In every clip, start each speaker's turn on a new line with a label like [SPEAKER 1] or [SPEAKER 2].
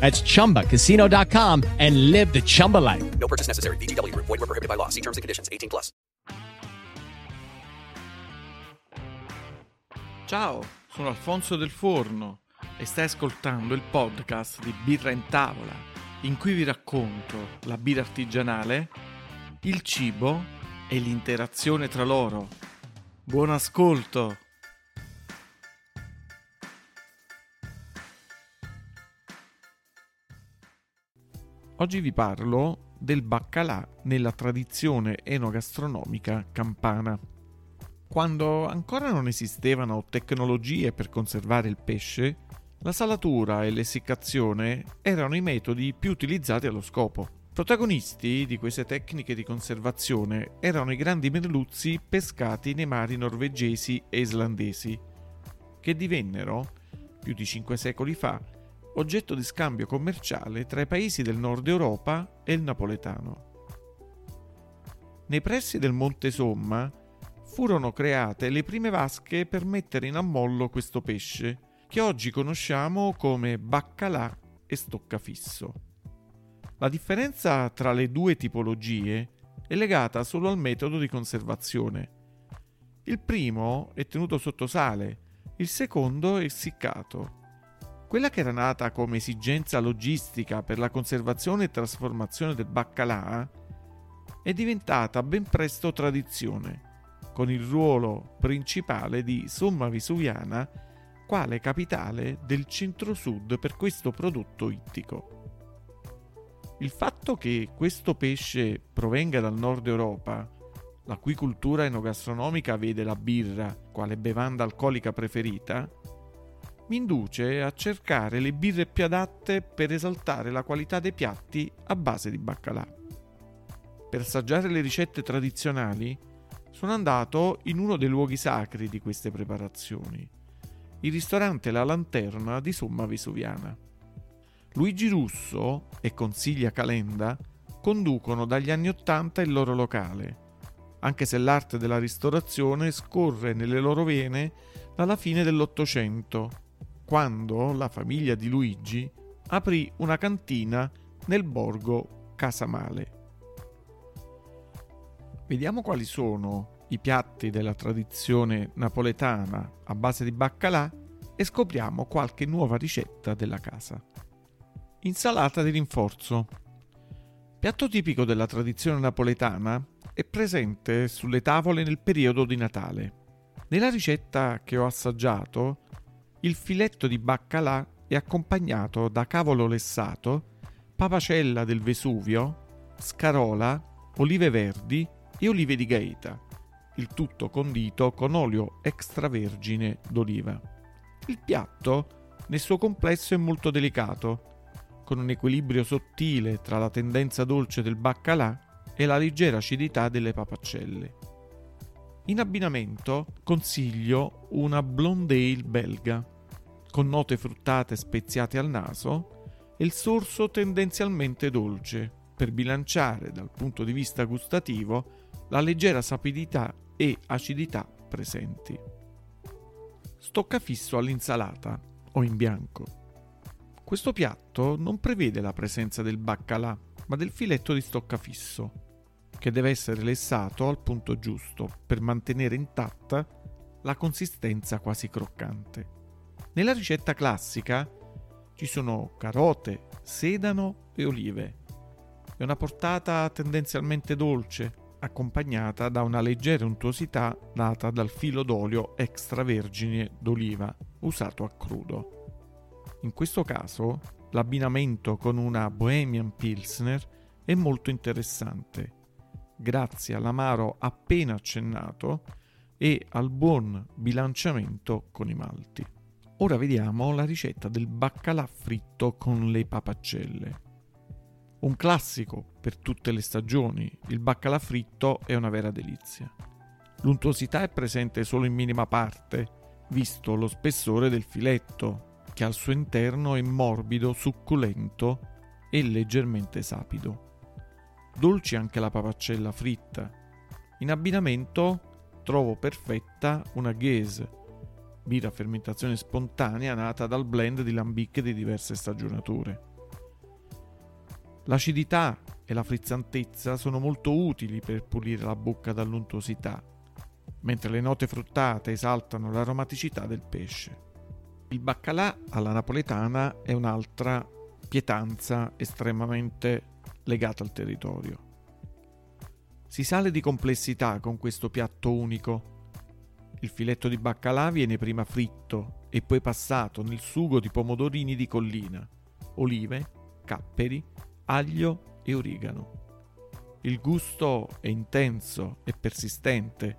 [SPEAKER 1] That's ChumbaCasino.com and live the Chumba life.
[SPEAKER 2] No purchase necessary. VGW. Void were prohibited by law. See terms and conditions. 18 plus.
[SPEAKER 3] Ciao, sono Alfonso del Forno e stai ascoltando il podcast di Birra in Tavola, in cui vi racconto la birra artigianale, il cibo e l'interazione tra loro. Buon ascolto! Oggi vi parlo del baccalà nella tradizione enogastronomica campana. Quando ancora non esistevano tecnologie per conservare il pesce, la salatura e l'essiccazione erano i metodi più utilizzati allo scopo. Protagonisti di queste tecniche di conservazione erano i grandi merluzzi pescati nei mari norvegesi e islandesi, che divennero, più di cinque secoli fa, oggetto di scambio commerciale tra i paesi del nord Europa e il napoletano. Nei pressi del Monte Somma furono create le prime vasche per mettere in ammollo questo pesce, che oggi conosciamo come baccalà e stoccafisso. La differenza tra le due tipologie è legata solo al metodo di conservazione. Il primo è tenuto sotto sale, il secondo è essiccato. Quella che era nata come esigenza logistica per la conservazione e trasformazione del baccalà è diventata ben presto tradizione, con il ruolo principale di Somma Vesuviana quale capitale del centro-sud per questo prodotto ittico. Il fatto che questo pesce provenga dal nord Europa, la cui cultura enogastronomica vede la birra quale bevanda alcolica preferita, mi induce a cercare le birre più adatte per esaltare la qualità dei piatti a base di baccalà. Per assaggiare le ricette tradizionali sono andato in uno dei luoghi sacri di queste preparazioni, il ristorante La Lanterna di Somma Vesuviana. Luigi Russo e Consiglia Calenda conducono dagli anni Ottanta il loro locale, anche se l'arte della ristorazione scorre nelle loro vene dalla fine dell'Ottocento quando la famiglia di Luigi aprì una cantina nel borgo Casamale. Vediamo quali sono i piatti della tradizione napoletana a base di baccalà e scopriamo qualche nuova ricetta della casa. Insalata di rinforzo. Piatto tipico della tradizione napoletana, è presente sulle tavole nel periodo di Natale. Nella ricetta che ho assaggiato il filetto di baccalà è accompagnato da cavolo lessato, papacella del Vesuvio, scarola, olive verdi e olive di Gaeta, il tutto condito con olio extravergine d'oliva. Il piatto, nel suo complesso, è molto delicato, con un equilibrio sottile tra la tendenza dolce del baccalà e la leggera acidità delle papaccelle. In abbinamento consiglio una blonde ale belga con note fruttate speziate al naso e il sorso tendenzialmente dolce, per bilanciare dal punto di vista gustativo la leggera sapidità e acidità presenti. Stoccafisso all'insalata o in bianco. Questo piatto non prevede la presenza del baccalà, ma del filetto di stoccafisso, che deve essere lessato al punto giusto per mantenere intatta la consistenza quasi croccante. Nella ricetta classica ci sono carote, sedano e olive. È una portata tendenzialmente dolce, accompagnata da una leggera untuosità data dal filo d'olio extravergine d'oliva usato a crudo. In questo caso l'abbinamento con una Bohemian Pilsner è molto interessante, grazie all'amaro appena accennato e al buon bilanciamento con i malti. Ora vediamo la ricetta del baccalà fritto con le papaccelle. Un classico per tutte le stagioni, il baccalà fritto è una vera delizia. L'untuosità è presente solo in minima parte, visto lo spessore del filetto, che al suo interno è morbido, succulento e leggermente sapido. Dolce anche la papaccella fritta. In abbinamento trovo perfetta una Ghese, birra a fermentazione spontanea nata dal blend di lambicche di diverse stagionature. L'acidità e la frizzantezza sono molto utili per pulire la bocca dall'untuosità, mentre le note fruttate esaltano l'aromaticità del pesce. Il baccalà alla napoletana è un'altra pietanza estremamente legata al territorio. Si sale di complessità con questo piatto unico. Il filetto di baccalà viene prima fritto e poi passato nel sugo di pomodorini di collina, olive, capperi, aglio e origano. Il gusto è intenso e persistente,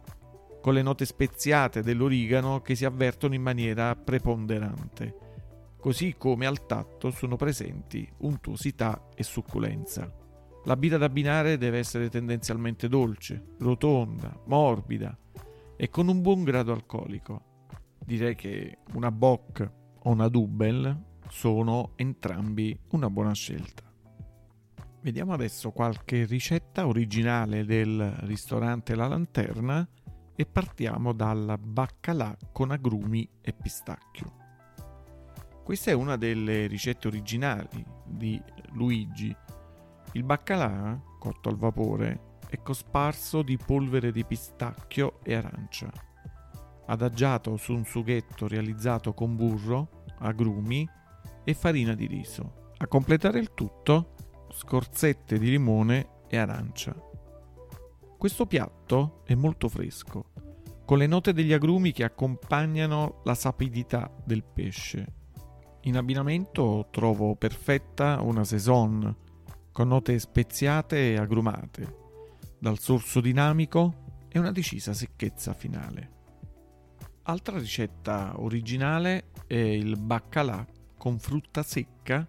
[SPEAKER 3] con le note speziate dell'origano che si avvertono in maniera preponderante, così come al tatto sono presenti untuosità e succulenza. La birra da abbinare deve essere tendenzialmente dolce, rotonda, morbida e con un buon grado alcolico. Direi che una Bock o una Double sono entrambi una buona scelta. Vediamo adesso qualche ricetta originale del ristorante La Lanterna e partiamo dal baccalà con agrumi e pistacchio. Questa è una delle ricette originali di Luigi. Il baccalà, cotto al vapore, è cosparso di polvere di pistacchio e arancia, adagiato su un sughetto realizzato con burro, agrumi e farina di riso. A completare il tutto scorzette di limone e arancia. Questo piatto è molto fresco, con le note degli agrumi che accompagnano la sapidità del pesce. In abbinamento trovo perfetta una saison con note speziate e agrumate, dal sorso dinamico e una decisa secchezza finale. Altra ricetta originale è il baccalà con frutta secca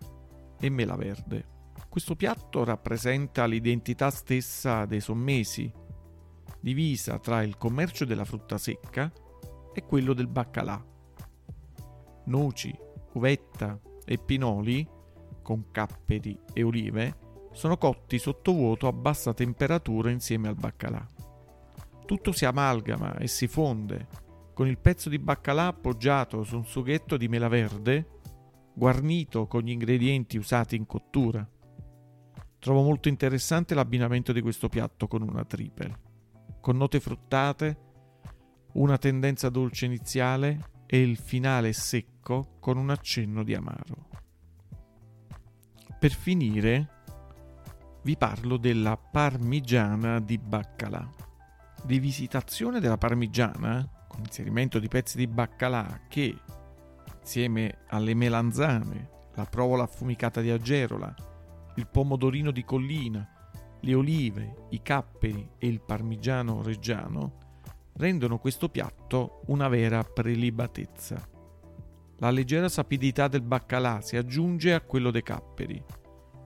[SPEAKER 3] e mela verde. Questo piatto rappresenta l'identità stessa dei sommesi, divisa tra il commercio della frutta secca e quello del baccalà. Noci, uvetta e pinoli, con capperi e olive, sono cotti sottovuoto a bassa temperatura insieme al baccalà. Tutto si amalgama e si fonde, con il pezzo di baccalà appoggiato su un sughetto di mela verde, guarnito con gli ingredienti usati in cottura. Trovo molto interessante l'abbinamento di questo piatto con una triple, con note fruttate, una tendenza dolce iniziale e il finale secco con un accenno di amaro. Per finire, vi parlo della parmigiana di baccalà. Di visitazione della parmigiana, con inserimento di pezzi di baccalà che, insieme alle melanzane, la provola affumicata di agerola, il pomodorino di collina, le olive, i capperi e il parmigiano reggiano rendono questo piatto una vera prelibatezza. La leggera sapidità del baccalà si aggiunge a quello dei capperi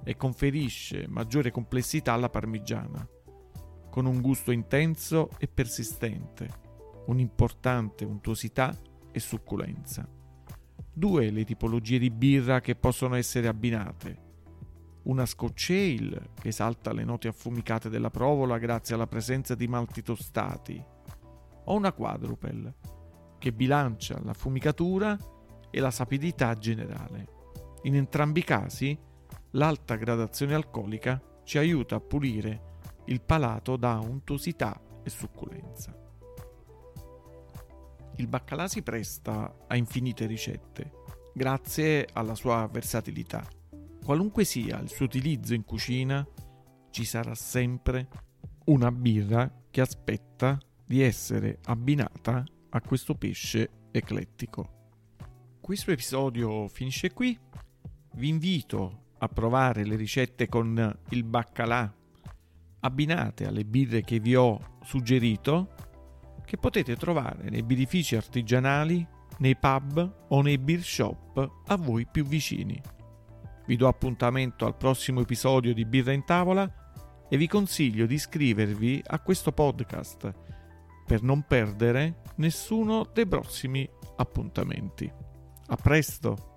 [SPEAKER 3] e conferisce maggiore complessità alla parmigiana, con un gusto intenso e persistente, un'importante untuosità e succulenza. Due le tipologie di birra che possono essere abbinate una Scotch Ale che esalta le note affumicate della provola grazie alla presenza di malti tostati, o una Quadruple che bilancia l'affumicatura e la sapidità generale. In entrambi i casi, l'alta gradazione alcolica ci aiuta a pulire il palato da untuosità e succulenza. Il baccalà si presta a infinite ricette, grazie alla sua versatilità. Qualunque sia il suo utilizzo in cucina, ci sarà sempre una birra che aspetta di essere abbinata a questo pesce eclettico. Questo episodio finisce qui. Vi invito a provare le ricette con il baccalà abbinate alle birre che vi ho suggerito, che potete trovare nei birrifici artigianali, nei pub o nei beer shop a voi più vicini. Vi do appuntamento al prossimo episodio di Birra in Tavola e vi consiglio di iscrivervi a questo podcast per non perdere nessuno dei prossimi appuntamenti. A presto!